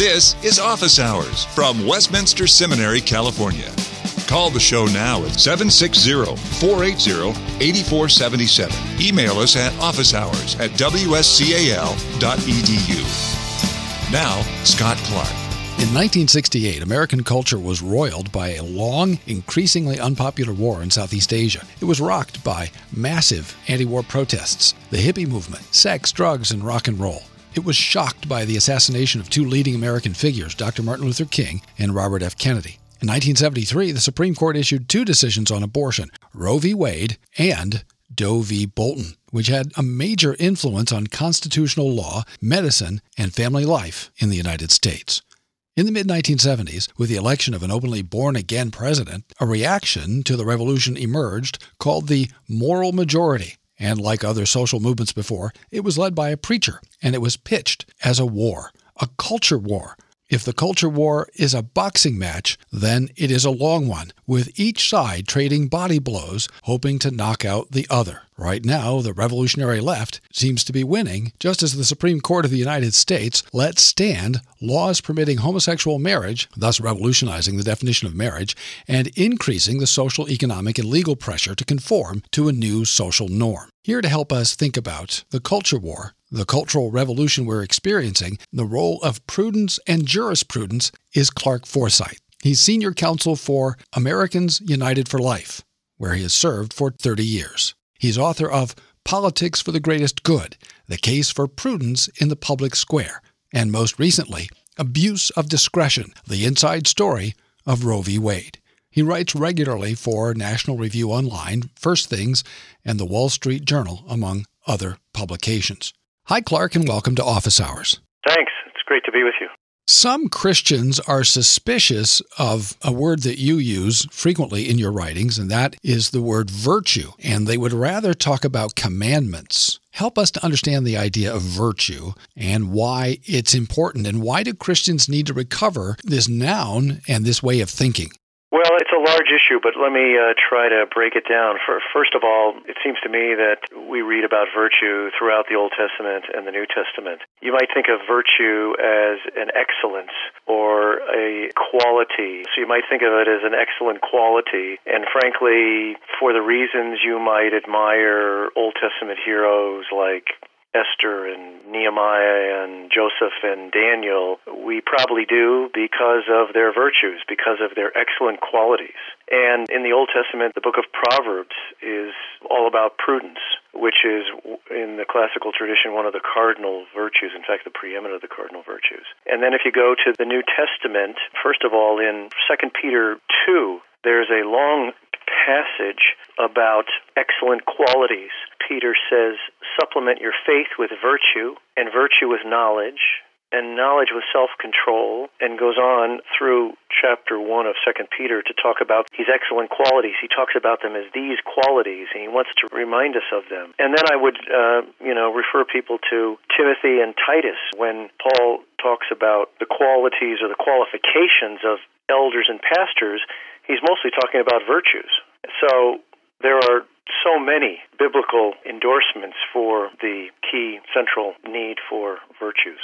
This is Office Hours from Westminster Seminary, California. Call the show now at 760 480 8477. Email us at officehours at wscal.edu. Now, Scott Clark. In 1968, American culture was roiled by a long, increasingly unpopular war in Southeast Asia. It was rocked by massive anti war protests, the hippie movement, sex, drugs, and rock and roll. It was shocked by the assassination of two leading American figures, Dr. Martin Luther King and Robert F. Kennedy. In 1973, the Supreme Court issued two decisions on abortion Roe v. Wade and Doe v. Bolton, which had a major influence on constitutional law, medicine, and family life in the United States. In the mid 1970s, with the election of an openly born again president, a reaction to the revolution emerged called the moral majority. And like other social movements before, it was led by a preacher, and it was pitched as a war, a culture war. If the culture war is a boxing match, then it is a long one, with each side trading body blows, hoping to knock out the other. Right now, the revolutionary left seems to be winning, just as the Supreme Court of the United States let stand laws permitting homosexual marriage, thus revolutionizing the definition of marriage, and increasing the social, economic, and legal pressure to conform to a new social norm. Here to help us think about the culture war, the cultural revolution we're experiencing, the role of prudence and jurisprudence is Clark Forsythe. He's senior counsel for Americans United for Life, where he has served for 30 years. He's author of Politics for the Greatest Good The Case for Prudence in the Public Square, and most recently, Abuse of Discretion The Inside Story of Roe v. Wade. He writes regularly for National Review Online, First Things, and the Wall Street Journal, among other publications. Hi, Clark, and welcome to Office Hours. Thanks. It's great to be with you. Some Christians are suspicious of a word that you use frequently in your writings, and that is the word virtue. And they would rather talk about commandments. Help us to understand the idea of virtue and why it's important, and why do Christians need to recover this noun and this way of thinking? Large issue, but let me uh, try to break it down. For, first of all, it seems to me that we read about virtue throughout the Old Testament and the New Testament. You might think of virtue as an excellence or a quality. So you might think of it as an excellent quality. And frankly, for the reasons you might admire Old Testament heroes like Esther and Nehemiah and Joseph and Daniel, we probably do because of their virtues, because of their excellent qualities. And in the Old Testament, the book of Proverbs is all about prudence, which is in the classical tradition one of the cardinal virtues, in fact, the preeminent of the cardinal virtues. And then if you go to the New Testament, first of all, in 2 Peter 2, there's a long passage about excellent qualities. Peter says, supplement your faith with virtue, and virtue with knowledge, and knowledge with self control, and goes on through chapter 1 of 2 Peter to talk about these excellent qualities. He talks about them as these qualities, and he wants to remind us of them. And then I would, uh, you know, refer people to Timothy and Titus when Paul talks about the qualities or the qualifications of elders and pastors. He's mostly talking about virtues. So there are so many biblical endorsements for the key central need for virtues.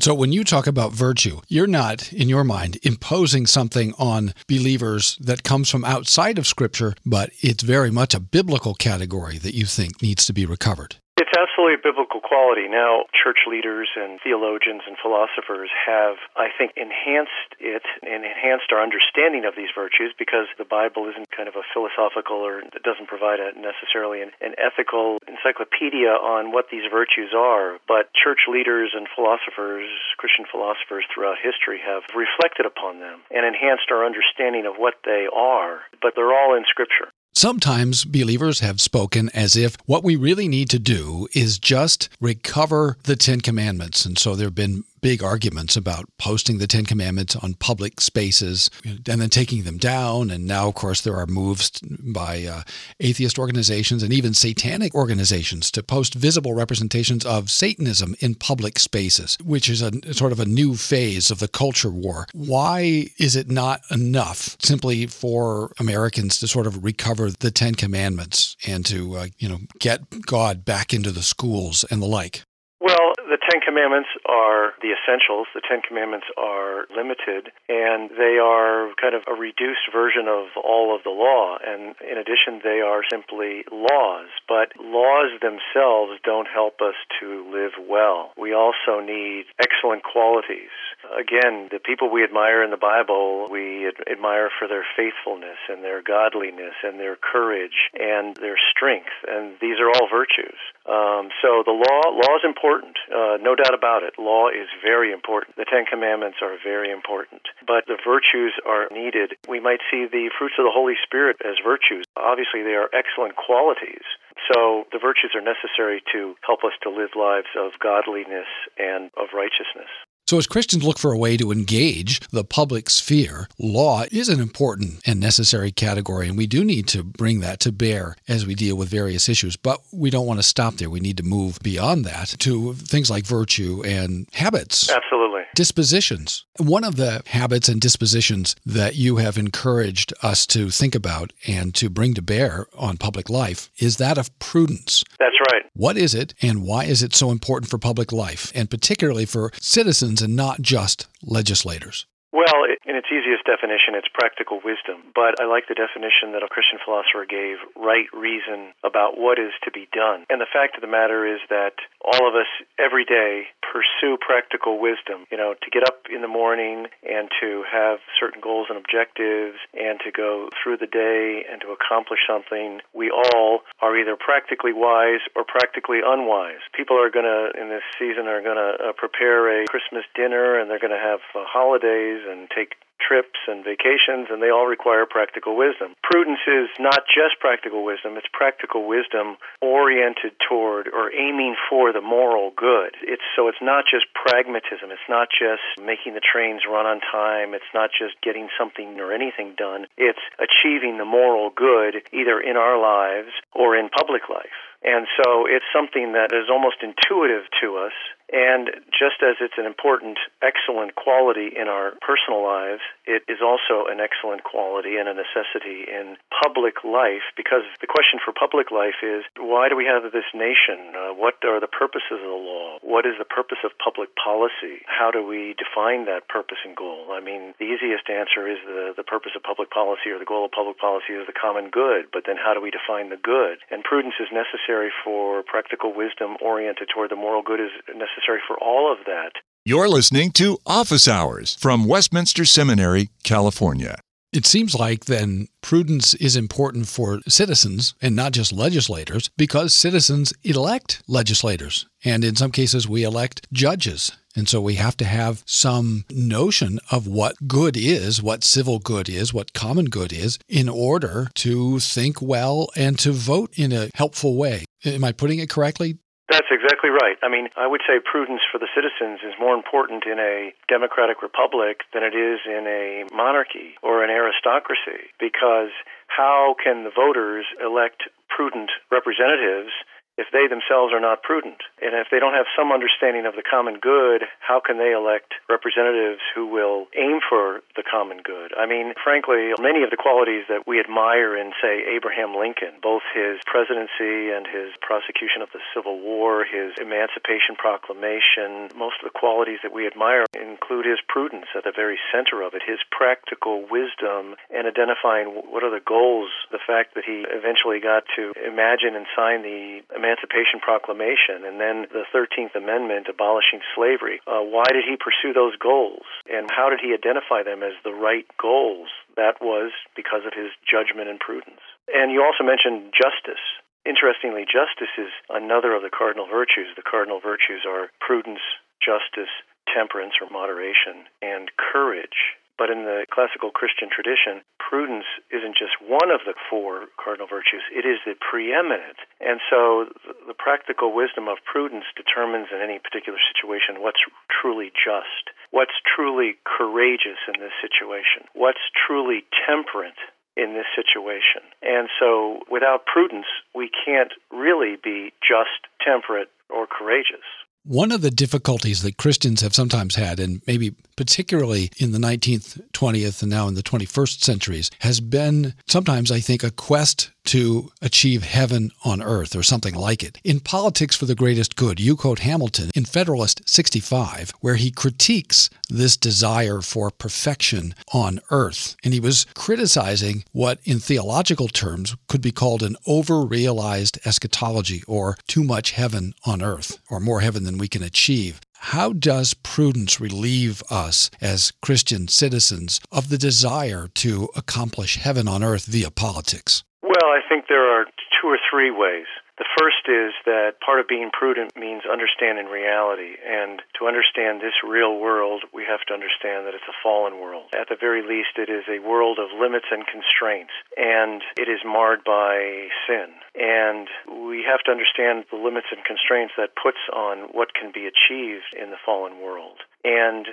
So, when you talk about virtue, you're not, in your mind, imposing something on believers that comes from outside of Scripture, but it's very much a biblical category that you think needs to be recovered. It's absolutely a biblical quality. Now, church leaders and theologians and philosophers have, I think, enhanced it and enhanced our understanding of these virtues because the Bible isn't kind of a philosophical or it doesn't provide a necessarily an, an ethical encyclopedia on what these virtues are. But church leaders and philosophers, Christian philosophers throughout history, have reflected upon them and enhanced our understanding of what they are. But they're all in Scripture. Sometimes believers have spoken as if what we really need to do is just recover the Ten Commandments. And so there have been big arguments about posting the Ten Commandments on public spaces and then taking them down. And now, of course, there are moves by uh, atheist organizations and even satanic organizations to post visible representations of Satanism in public spaces, which is a sort of a new phase of the culture war. Why is it not enough simply for Americans to sort of recover the Ten Commandments and to, uh, you know, get God back into the schools and the like? Well, The Ten Commandments are the essentials. The Ten Commandments are limited, and they are kind of a reduced version of all of the law. And in addition, they are simply laws. But laws themselves don't help us to live well. We also need excellent qualities. Again, the people we admire in the Bible, we admire for their faithfulness and their godliness and their courage and their strength. And these are all virtues. Um, so the law, law is important, uh, no doubt about it. Law is very important. The Ten Commandments are very important, but the virtues are needed. We might see the fruits of the Holy Spirit as virtues. Obviously, they are excellent qualities. So the virtues are necessary to help us to live lives of godliness and of righteousness. So, as Christians look for a way to engage the public sphere, law is an important and necessary category, and we do need to bring that to bear as we deal with various issues. But we don't want to stop there. We need to move beyond that to things like virtue and habits. Absolutely. Dispositions. One of the habits and dispositions that you have encouraged us to think about and to bring to bear on public life is that of prudence. That's right. What is it, and why is it so important for public life, and particularly for citizens? and not just legislators? Well, in its easiest definition, it's practical wisdom. But I like the definition that a Christian philosopher gave right reason about what is to be done. And the fact of the matter is that all of us every day pursue practical wisdom. You know, to get up in the morning and to have certain goals and objectives and to go through the day and to accomplish something, we all are either practically wise or practically unwise. People are going to, in this season, are going to uh, prepare a Christmas dinner and they're going to have uh, holidays and take trips and vacations, and they all require practical wisdom. Prudence is not just practical wisdom, it's practical wisdom oriented toward or aiming for the moral good. It's so it's not just pragmatism, it's not just making the trains run on time, it's not just getting something or anything done. It's achieving the moral good either in our lives or in public life. And so it's something that is almost intuitive to us. And just as it's an important, excellent quality in our personal lives, it is also an excellent quality and a necessity in public life because the question for public life is why do we have this nation? Uh, what are the purposes of the law? What is the purpose of public policy? How do we define that purpose and goal? I mean, the easiest answer is the, the purpose of public policy or the goal of public policy is the common good, but then how do we define the good? And prudence is necessary for practical wisdom oriented toward the moral good is necessary for all of that. You're listening to Office Hours from Westminster Seminary, California. It seems like then prudence is important for citizens and not just legislators because citizens elect legislators. And in some cases, we elect judges. And so we have to have some notion of what good is, what civil good is, what common good is, in order to think well and to vote in a helpful way. Am I putting it correctly? That's exactly right. I mean, I would say prudence for the citizens is more important in a democratic republic than it is in a monarchy or an aristocracy because how can the voters elect prudent representatives if they themselves are not prudent. And if they don't have some understanding of the common good, how can they elect representatives who will aim for the common good? I mean, frankly, many of the qualities that we admire in, say, Abraham Lincoln, both his presidency and his prosecution of the Civil War, his Emancipation Proclamation, most of the qualities that we admire include his prudence at the very center of it, his practical wisdom, and identifying what are the goals, the fact that he eventually got to imagine and sign the Emancipation Proclamation and then the 13th Amendment abolishing slavery. Uh, why did he pursue those goals? And how did he identify them as the right goals? That was because of his judgment and prudence. And you also mentioned justice. Interestingly, justice is another of the cardinal virtues. The cardinal virtues are prudence, justice, temperance or moderation, and courage. But in the classical Christian tradition, prudence isn't just one of the four cardinal virtues, it is the preeminent. And so the practical wisdom of prudence determines in any particular situation what's truly just, what's truly courageous in this situation, what's truly temperate in this situation. And so without prudence, we can't really be just, temperate, or courageous. One of the difficulties that Christians have sometimes had, and maybe particularly in the 19th, 20th, and now in the 21st centuries, has been sometimes, I think, a quest to achieve heaven on earth or something like it. In Politics for the Greatest Good, you quote Hamilton in Federalist 65, where he critiques this desire for perfection on earth. And he was criticizing what, in theological terms, could be called an over realized eschatology or too much heaven on earth, or more heaven than we can achieve. How does prudence relieve us as Christian citizens of the desire to accomplish heaven on earth via politics? Well, I think there are two or three ways. The first is that part of being prudent means understanding reality. And to understand this real world, we have to understand that it's a fallen world. At the very least, it is a world of limits and constraints, and it is marred by sin. And we have to understand the limits and constraints that puts on what can be achieved in the fallen world. And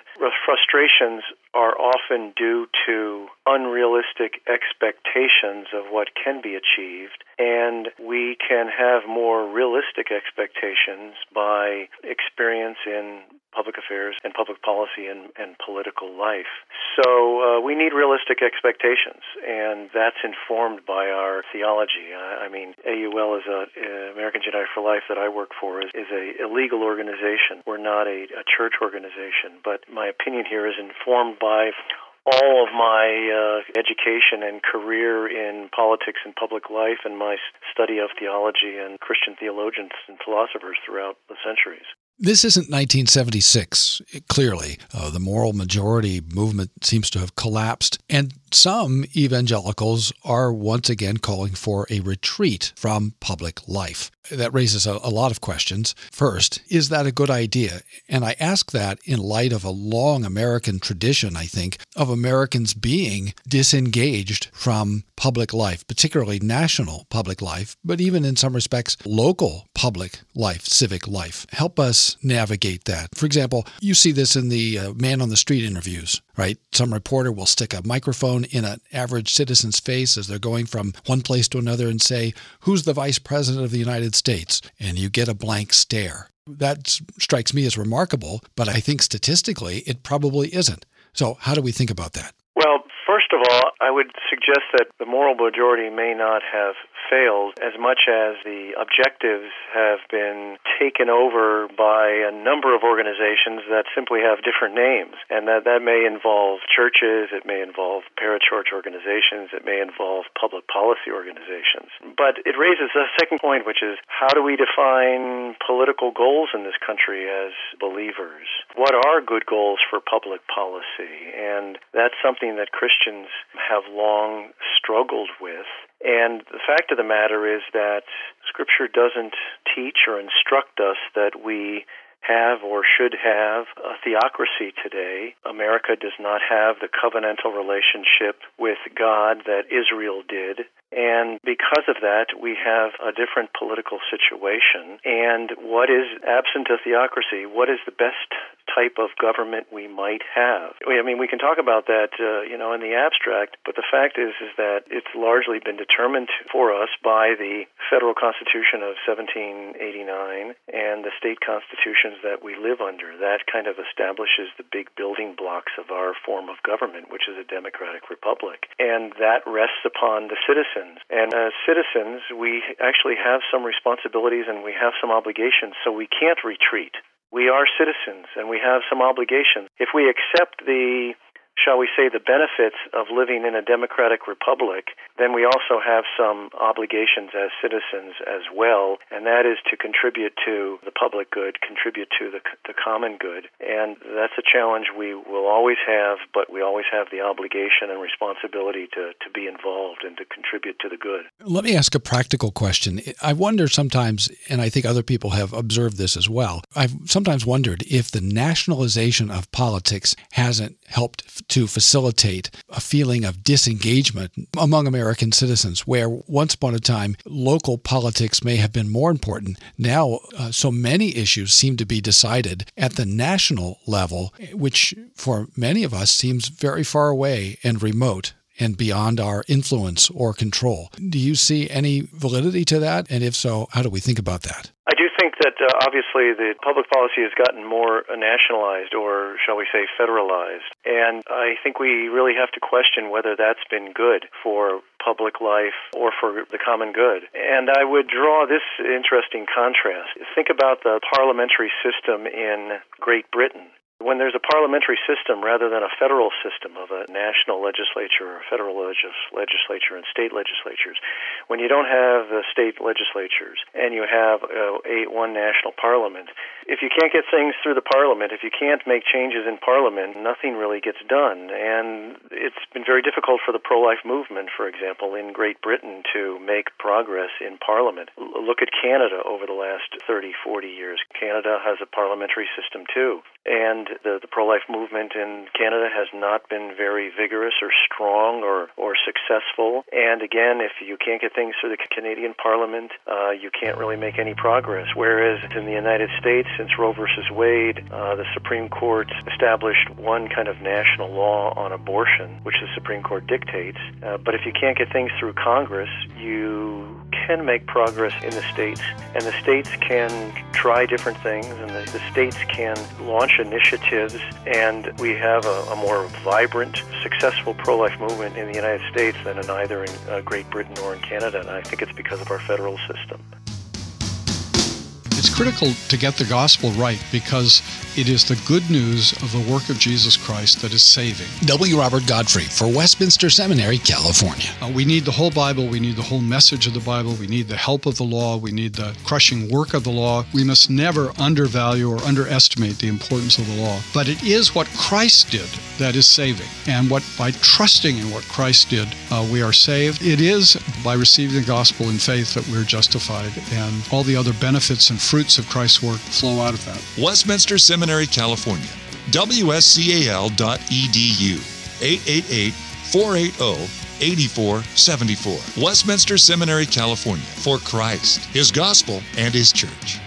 frustrations are often due to unrealistic expectations of what can be achieved. And we can have more realistic expectations by experience in public affairs and public policy and, and political life. So uh, we need realistic expectations, and that's informed by our theology. I, I mean, AUL is a uh, American United for Life that I work for is, is a, a legal organization. We're not a, a church organization, but my opinion here is informed by all of my uh, education and career in politics and public life and my study of theology and Christian theologians and philosophers throughout the centuries. This isn't 1976, clearly. Uh, the moral majority movement seems to have collapsed, and some evangelicals are once again calling for a retreat from public life. That raises a, a, lot of questions. First, is that a good idea? And I ask that in light of a long American tradition, I think, of Americans being disengaged from public life, particularly national public life, but even in some respects, local public life, civic life. Help us navigate that. For example, you see this in the uh, man on the street interviews right? Some reporter will stick a microphone in an average citizen's face as they're going from one place to another and say, Who's the vice president of the United States? And you get a blank stare. That strikes me as remarkable, but I think statistically it probably isn't. So, how do we think about that? Well, first of all, I would suggest that the moral majority may not have failed as much as the objectives have been taken over by a number of organizations that simply have different names. And that, that may involve churches, it may involve parachurch organizations, it may involve public policy organizations. But it raises a second point, which is how do we define political goals in this country as believers? What are good goals for public policy? And that's something that Christians have long struggled with. And the fact of the matter is that Scripture doesn't teach or instruct us that we have or should have a theocracy today. America does not have the covenantal relationship with God that Israel did. And because of that, we have a different political situation. And what is absent a theocracy? What is the best type of government we might have? I mean, we can talk about that, uh, you know, in the abstract, but the fact is, is that it's largely been determined for us by the federal constitution of 1789 and the state constitutions that we live under. That kind of establishes the big building blocks of our form of government, which is a democratic republic. And that rests upon the citizens citizens. And as citizens, we actually have some responsibilities and we have some obligations, so we can't retreat. We are citizens and we have some obligations. If we accept the shall we say, the benefits of living in a democratic republic, then we also have some obligations as citizens as well, and that is to contribute to the public good, contribute to the, the common good. And that's a challenge we will always have, but we always have the obligation and responsibility to, to be involved and to contribute to the good. Let me ask a practical question. I wonder sometimes, and I think other people have observed this as well, I've sometimes wondered if the nationalization of politics hasn't helped to facilitate a feeling of disengagement among American citizens, where once upon a time local politics may have been more important. Now, uh, so many issues seem to be decided at the national level, which for many of us seems very far away and remote and beyond our influence or control. Do you see any validity to that? And if so, how do we think about that? That uh, obviously the public policy has gotten more nationalized, or shall we say, federalized. And I think we really have to question whether that's been good for public life or for the common good. And I would draw this interesting contrast. Think about the parliamentary system in Great Britain when there's a parliamentary system rather than a federal system of a national legislature or federal legis- legislature and state legislatures, when you don't have the state legislatures and you have uh, a one national parliament, if you can't get things through the parliament, if you can't make changes in parliament, nothing really gets done. And it's been very difficult for the pro-life movement, for example, in Great Britain to make progress in parliament. L- look at Canada over the last 30, 40 years. Canada has a parliamentary system too. And the, the pro life movement in Canada has not been very vigorous or strong or, or successful. And again, if you can't get things through the Canadian Parliament, uh, you can't really make any progress. Whereas in the United States, since Roe versus Wade, uh, the Supreme Court established one kind of national law on abortion, which the Supreme Court dictates. Uh, but if you can't get things through Congress, you can make progress in the states, and the states can try different things, and the, the states can launch initiatives, and we have a, a more vibrant, successful pro life movement in the United States than in either in uh, Great Britain or in Canada, and I think it's because of our federal system. It's critical to get the gospel right because it is the good news of the work of Jesus Christ that is saving. W. Robert Godfrey for Westminster Seminary, California. Uh, we need the whole Bible. We need the whole message of the Bible. We need the help of the law. We need the crushing work of the law. We must never undervalue or underestimate the importance of the law. But it is what Christ did that is saving. And what by trusting in what Christ did, uh, we are saved. It is by receiving the gospel in faith that we're justified. And all the other benefits and fruits of Christ's work flow out of that. Westminster Seminary, California. WSCAL.edu. 888 480 8474. Westminster Seminary, California. For Christ, His gospel, and His church.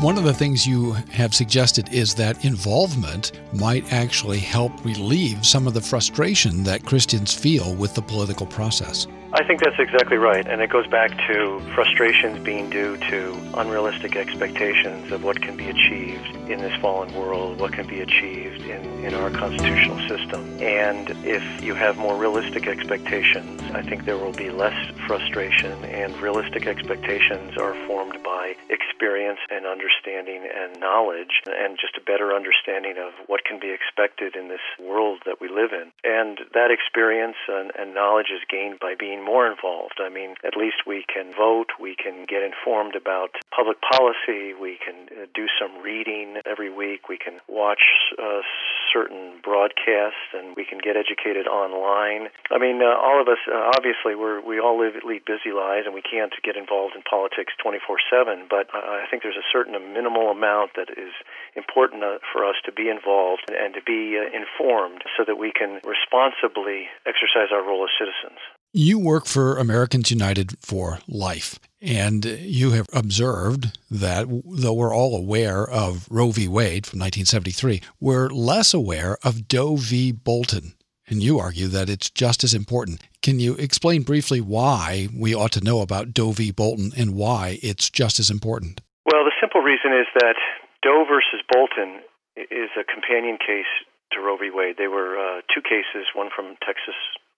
One of the things you have suggested is that involvement might actually help relieve some of the frustration that Christians feel with the political process. I think that's exactly right. And it goes back to frustrations being due to unrealistic expectations of what can be achieved in this fallen world, what can be achieved in, in our constitutional system. And if you have more realistic expectations, I think there will be less frustration. And realistic expectations are formed by experience and understanding and knowledge, and just a better understanding of what can be expected in this world that we live in. And that experience and, and knowledge is gained by being more involved. I mean, at least we can vote, we can get informed about public policy, we can uh, do some reading every week, we can watch uh, certain broadcasts, and we can get educated online. I mean, uh, all of us, uh, obviously, we're, we all live, lead busy lives, and we can't get involved in politics 24 7, but I think there's a certain minimal amount that is important uh, for us to be involved and to be uh, informed so that we can responsibly exercise our role as citizens. You work for Americans United for Life, and you have observed that though we're all aware of Roe v. Wade from 1973, we're less aware of Doe v. Bolton. And you argue that it's just as important. Can you explain briefly why we ought to know about Doe v. Bolton and why it's just as important? Well, the simple reason is that Doe versus Bolton is a companion case to Roe v. Wade. They were uh, two cases, one from Texas,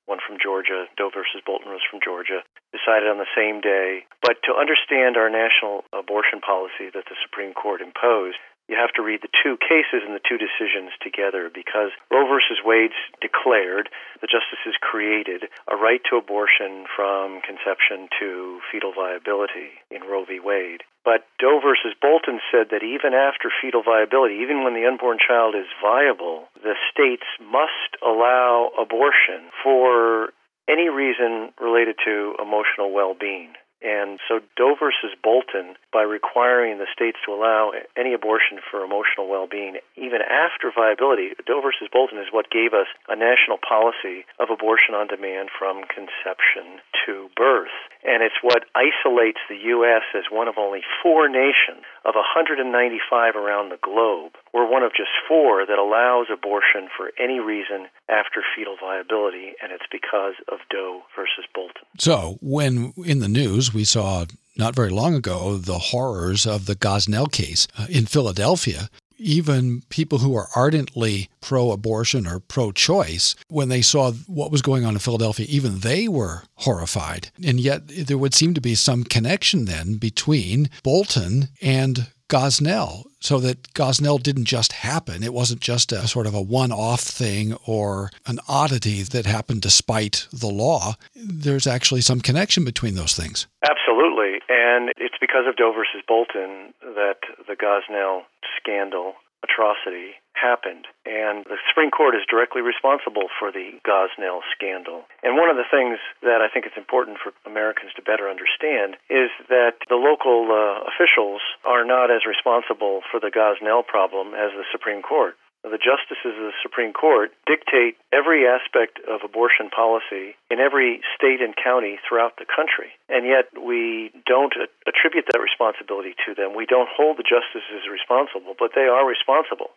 one from Georgia. Doe versus Bolton was from Georgia. Decided on the same day. But to understand our national abortion policy that the Supreme Court imposed, you have to read the two cases and the two decisions together because Roe versus Wade declared, the justices created, a right to abortion from conception to fetal viability in Roe v. Wade. But Doe versus Bolton said that even after fetal viability, even when the unborn child is viable, the states must allow abortion for any reason related to emotional well being. And so Doe versus Bolton, by requiring the states to allow any abortion for emotional well-being, even after viability, Doe versus Bolton is what gave us a national policy of abortion on demand from conception to birth. And it's what isolates the U.S. as one of only four nations of 195 around the globe. We're one of just four that allows abortion for any reason after fetal viability, and it's because of Doe versus Bolton. So, when in the news we saw not very long ago the horrors of the Gosnell case uh, in Philadelphia, even people who are ardently pro abortion or pro choice, when they saw what was going on in Philadelphia, even they were horrified. And yet there would seem to be some connection then between Bolton and Gosnell, so that Gosnell didn't just happen. It wasn't just a sort of a one off thing or an oddity that happened despite the law. There's actually some connection between those things. Absolutely. And it's because of Doe versus Bolton that the Gosnell scandal atrocity happened. And the Supreme Court is directly responsible for the Gosnell scandal. And one of the things that I think it's important for Americans to better understand is that the local uh, officials are not as responsible for the Gosnell problem as the Supreme Court the justices of the Supreme Court dictate every aspect of abortion policy in every state and county throughout the country. And yet we don't attribute that responsibility to them. We don't hold the justices responsible, but they are responsible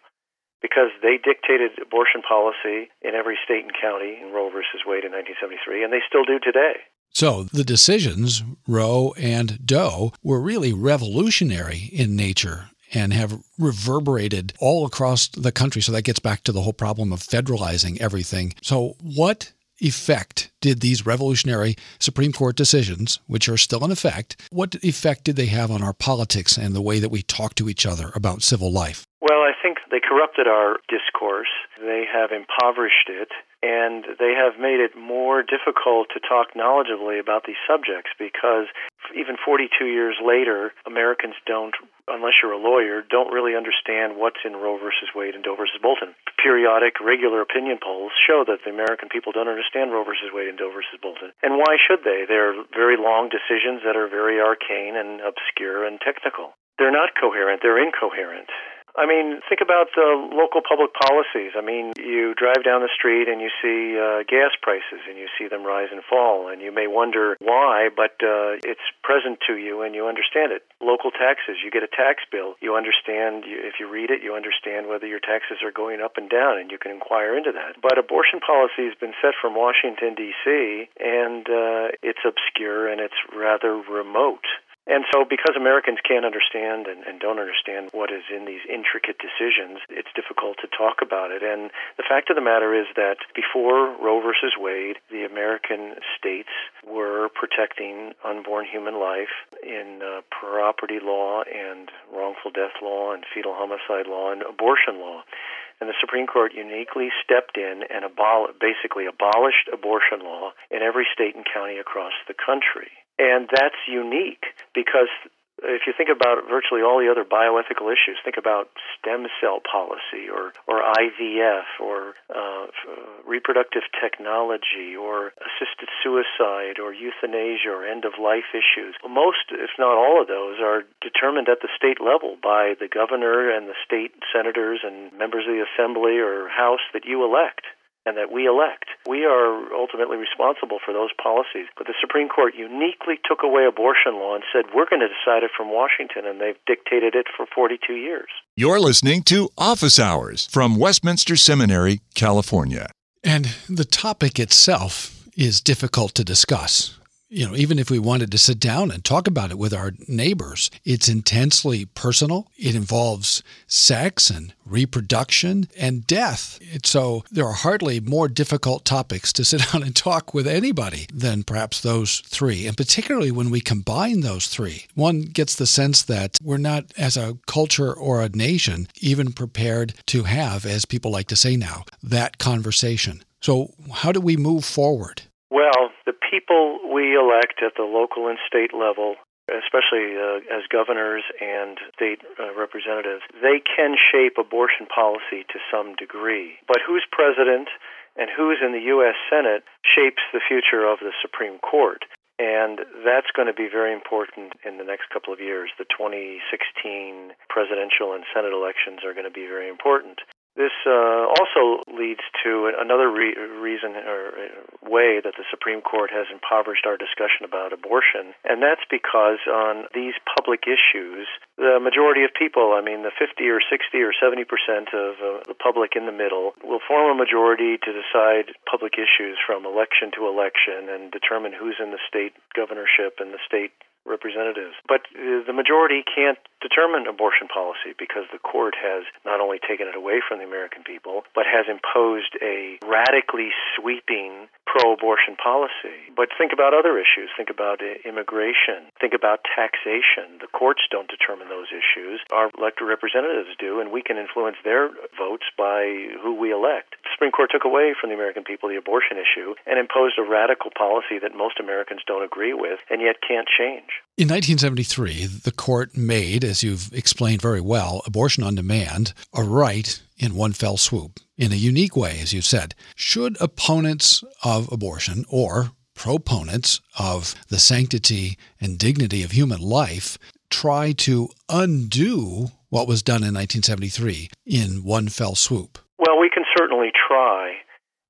because they dictated abortion policy in every state and county in Roe versus Wade in 1973, and they still do today. So the decisions, Roe and Doe, were really revolutionary in nature and have reverberated all across the country. So that gets back to the whole problem of federalizing everything. So, what effect did these revolutionary Supreme Court decisions, which are still in effect, what effect did they have on our politics and the way that we talk to each other about civil life? Well, I think they corrupted our discourse. They have impoverished it, and they have made it more difficult to talk knowledgeably about these subjects because even 42 years later, Americans don't, unless you're a lawyer, don't really understand what's in Roe versus Wade and Doe versus Bolton. Periodic, regular opinion polls show that the American people don't understand Roe versus Wade and Doe versus Bolton. And why should they? They're very long decisions that are very arcane and obscure and technical. They're not coherent, they're incoherent. I mean, think about the local public policies. I mean, you drive down the street and you see uh, gas prices and you see them rise and fall, and you may wonder why, but uh, it's present to you and you understand it. Local taxes, you get a tax bill, you understand, you, if you read it, you understand whether your taxes are going up and down, and you can inquire into that. But abortion policy has been set from Washington, D.C., and uh, it's obscure and it's rather remote. And so, because Americans can't understand and, and, don't understand what is in these intricate decisions, it's difficult to talk about it. And the fact of the matter is that before Roe versus Wade, the American states were protecting unborn human life in uh, property law and wrongful death law and fetal homicide law and abortion law. And the Supreme Court uniquely stepped in and abol- basically abolished abortion law in every state and county across the country. And that's unique because if you think about virtually all the other bioethical issues, think about stem cell policy or, or IVF or uh, reproductive technology or assisted suicide or euthanasia or end of life issues. Most, if not all of those, are determined at the state level by the governor and the state senators and members of the assembly or house that you elect and that we elect. We are ultimately responsible for those policies. But the Supreme Court uniquely took away abortion law and said, we're going to decide it from Washington, and they've dictated it for 42 years. You're listening to Office Hours from Westminster Seminary, California. And the topic itself is difficult to discuss you know, even if we wanted to sit down and talk about it with our neighbors, it's intensely personal. It involves sex and reproduction and death. so there are hardly more difficult topics to sit down and talk with anybody than perhaps those three. And particularly when we combine those three, one gets the sense that we're not, as a culture or a nation, even prepared to have, as people like to say now, that conversation. So, how do we move forward? People we elect at the local and state level especially uh, as governors and state uh, representatives, they can shape abortion policy to some degree. But who's president and who's in the U.S. Senate shapes the future of the Supreme Court. And that's going to be very important in the next couple of years. The 2016 presidential and Senate elections are going to be very important. This uh, also leads to another re- reason or uh, way that the Supreme Court has impoverished our discussion about abortion, and that's because on these public issues, the majority of people, I mean, the 50 or 60 or 70 percent of uh, the public in the middle, will form a majority to decide public issues from election to election and determine who's in the state governorship and the state representatives. But uh, the majority can't determine abortion policy because the court has not only taken it away from the American people, but has imposed a radically sweeping pro abortion policy. But think about other issues. Think about uh, immigration. Think about taxation. The courts don't determine those issues. Our elected representatives do, and we can influence their votes by who we elect. Supreme Court took away from the American people the abortion issue and imposed a radical policy that most Americans don't agree with and yet can't change. In 1973, the court made, as you've explained very well, abortion on demand a right in one fell swoop, in a unique way, as you've said. Should opponents of abortion or proponents of the sanctity and dignity of human life try to undo what was done in 1973 in one fell swoop? Well, we can certainly try.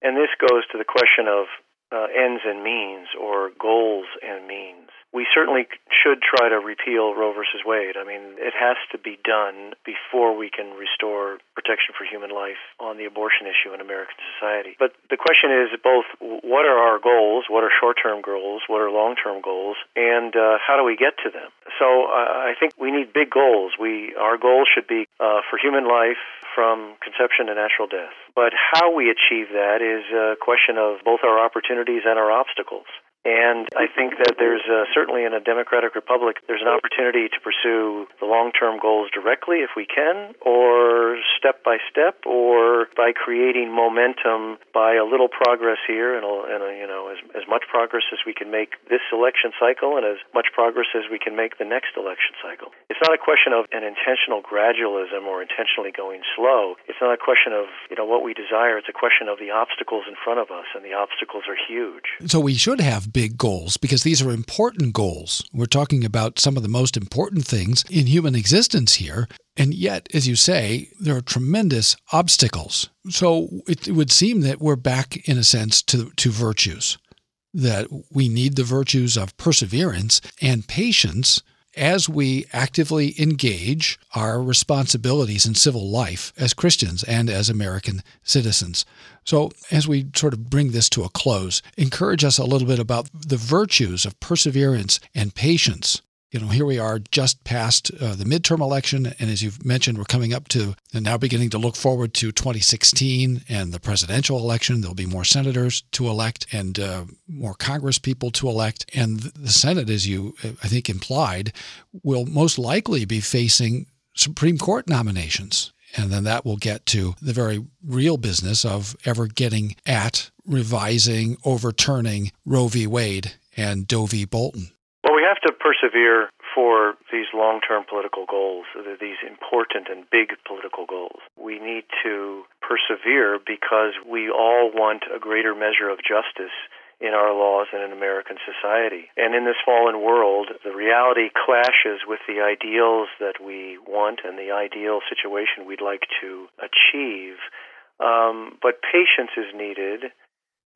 And this goes to the question of uh, ends and means or goals and means we certainly should try to repeal Roe versus Wade. I mean, it has to be done before we can restore protection for human life on the abortion issue in American society. But the question is both what are our goals, what are short term goals, what are long term goals, and uh, how do we get to them? So uh, I think we need big goals. We Our goal should be uh, for human life from conception to natural death. But how we achieve that is a question of both our opportunities and our obstacles. And I think that there's uh, certainly in a democratic republic, there's an opportunity to pursue the long-term goals directly if we can, or step by step, or by creating momentum by a little progress here and, a, and a, you know as, as much progress as we can make this election cycle and as much progress as we can make the next election cycle. It's not a question of an intentional gradualism or intentionally going slow. It's not a question of you know what we desire. It's a question of the obstacles in front of us, and the obstacles are huge. So we should have big goals because these are important goals. We're talking about some of the most important things in human existence here. And yet, as you say, there are tremendous obstacles. So it, it would seem that we're back, in a sense, to, to virtues, that we need the virtues of perseverance and patience as we actively engage our responsibilities in civil life as Christians and as American citizens. So, as we sort of bring this to a close, encourage us a little bit about the virtues of perseverance and patience you know, here we are just past uh, the midterm election. And as you've mentioned, we're coming up to and now beginning to look forward to 2016 and the presidential election. There'll be more senators to elect and uh, more Congress people to elect. And the Senate, as you, I think, implied, will most likely be facing Supreme Court nominations. And then that will get to the very real business of ever getting at revising, overturning Roe v. Wade and Doe v. Bolton persevere for these long term political goals, these important and big political goals. We need to persevere because we all want a greater measure of justice in our laws and in American society. And in this fallen world, the reality clashes with the ideals that we want and the ideal situation we'd like to achieve. Um, but patience is needed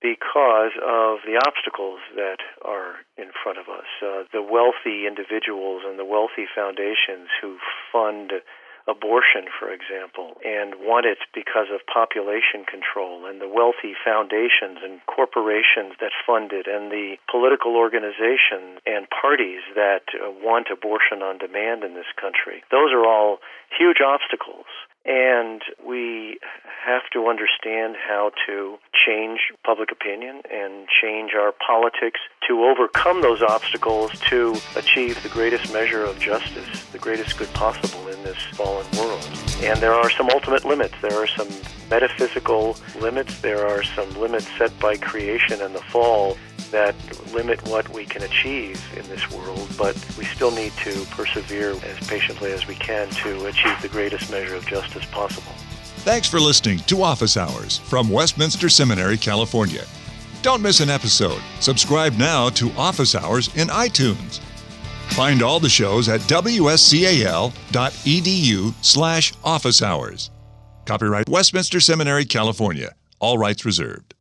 because of the obstacles that are in front of us. Uh, the wealthy individuals and the wealthy foundations who fund abortion, for example, and want it because of population control, and the wealthy foundations and corporations that fund it, and the political organizations and parties that uh, want abortion on demand in this country. Those are all huge obstacles. And we have to understand how to change public opinion and change our politics to overcome those obstacles to achieve the greatest measure of justice, the greatest good possible in this fallen world. And there are some ultimate limits. There are some metaphysical limits. There are some limits set by creation and the fall that limit what we can achieve in this world, but we still need to persevere as patiently as we can to achieve the greatest measure of justice possible. Thanks for listening to Office Hours from Westminster Seminary, California. Don't miss an episode. Subscribe now to Office Hours in iTunes. Find all the shows at wscal.edu slash office hours. Copyright Westminster Seminary, California. All rights reserved.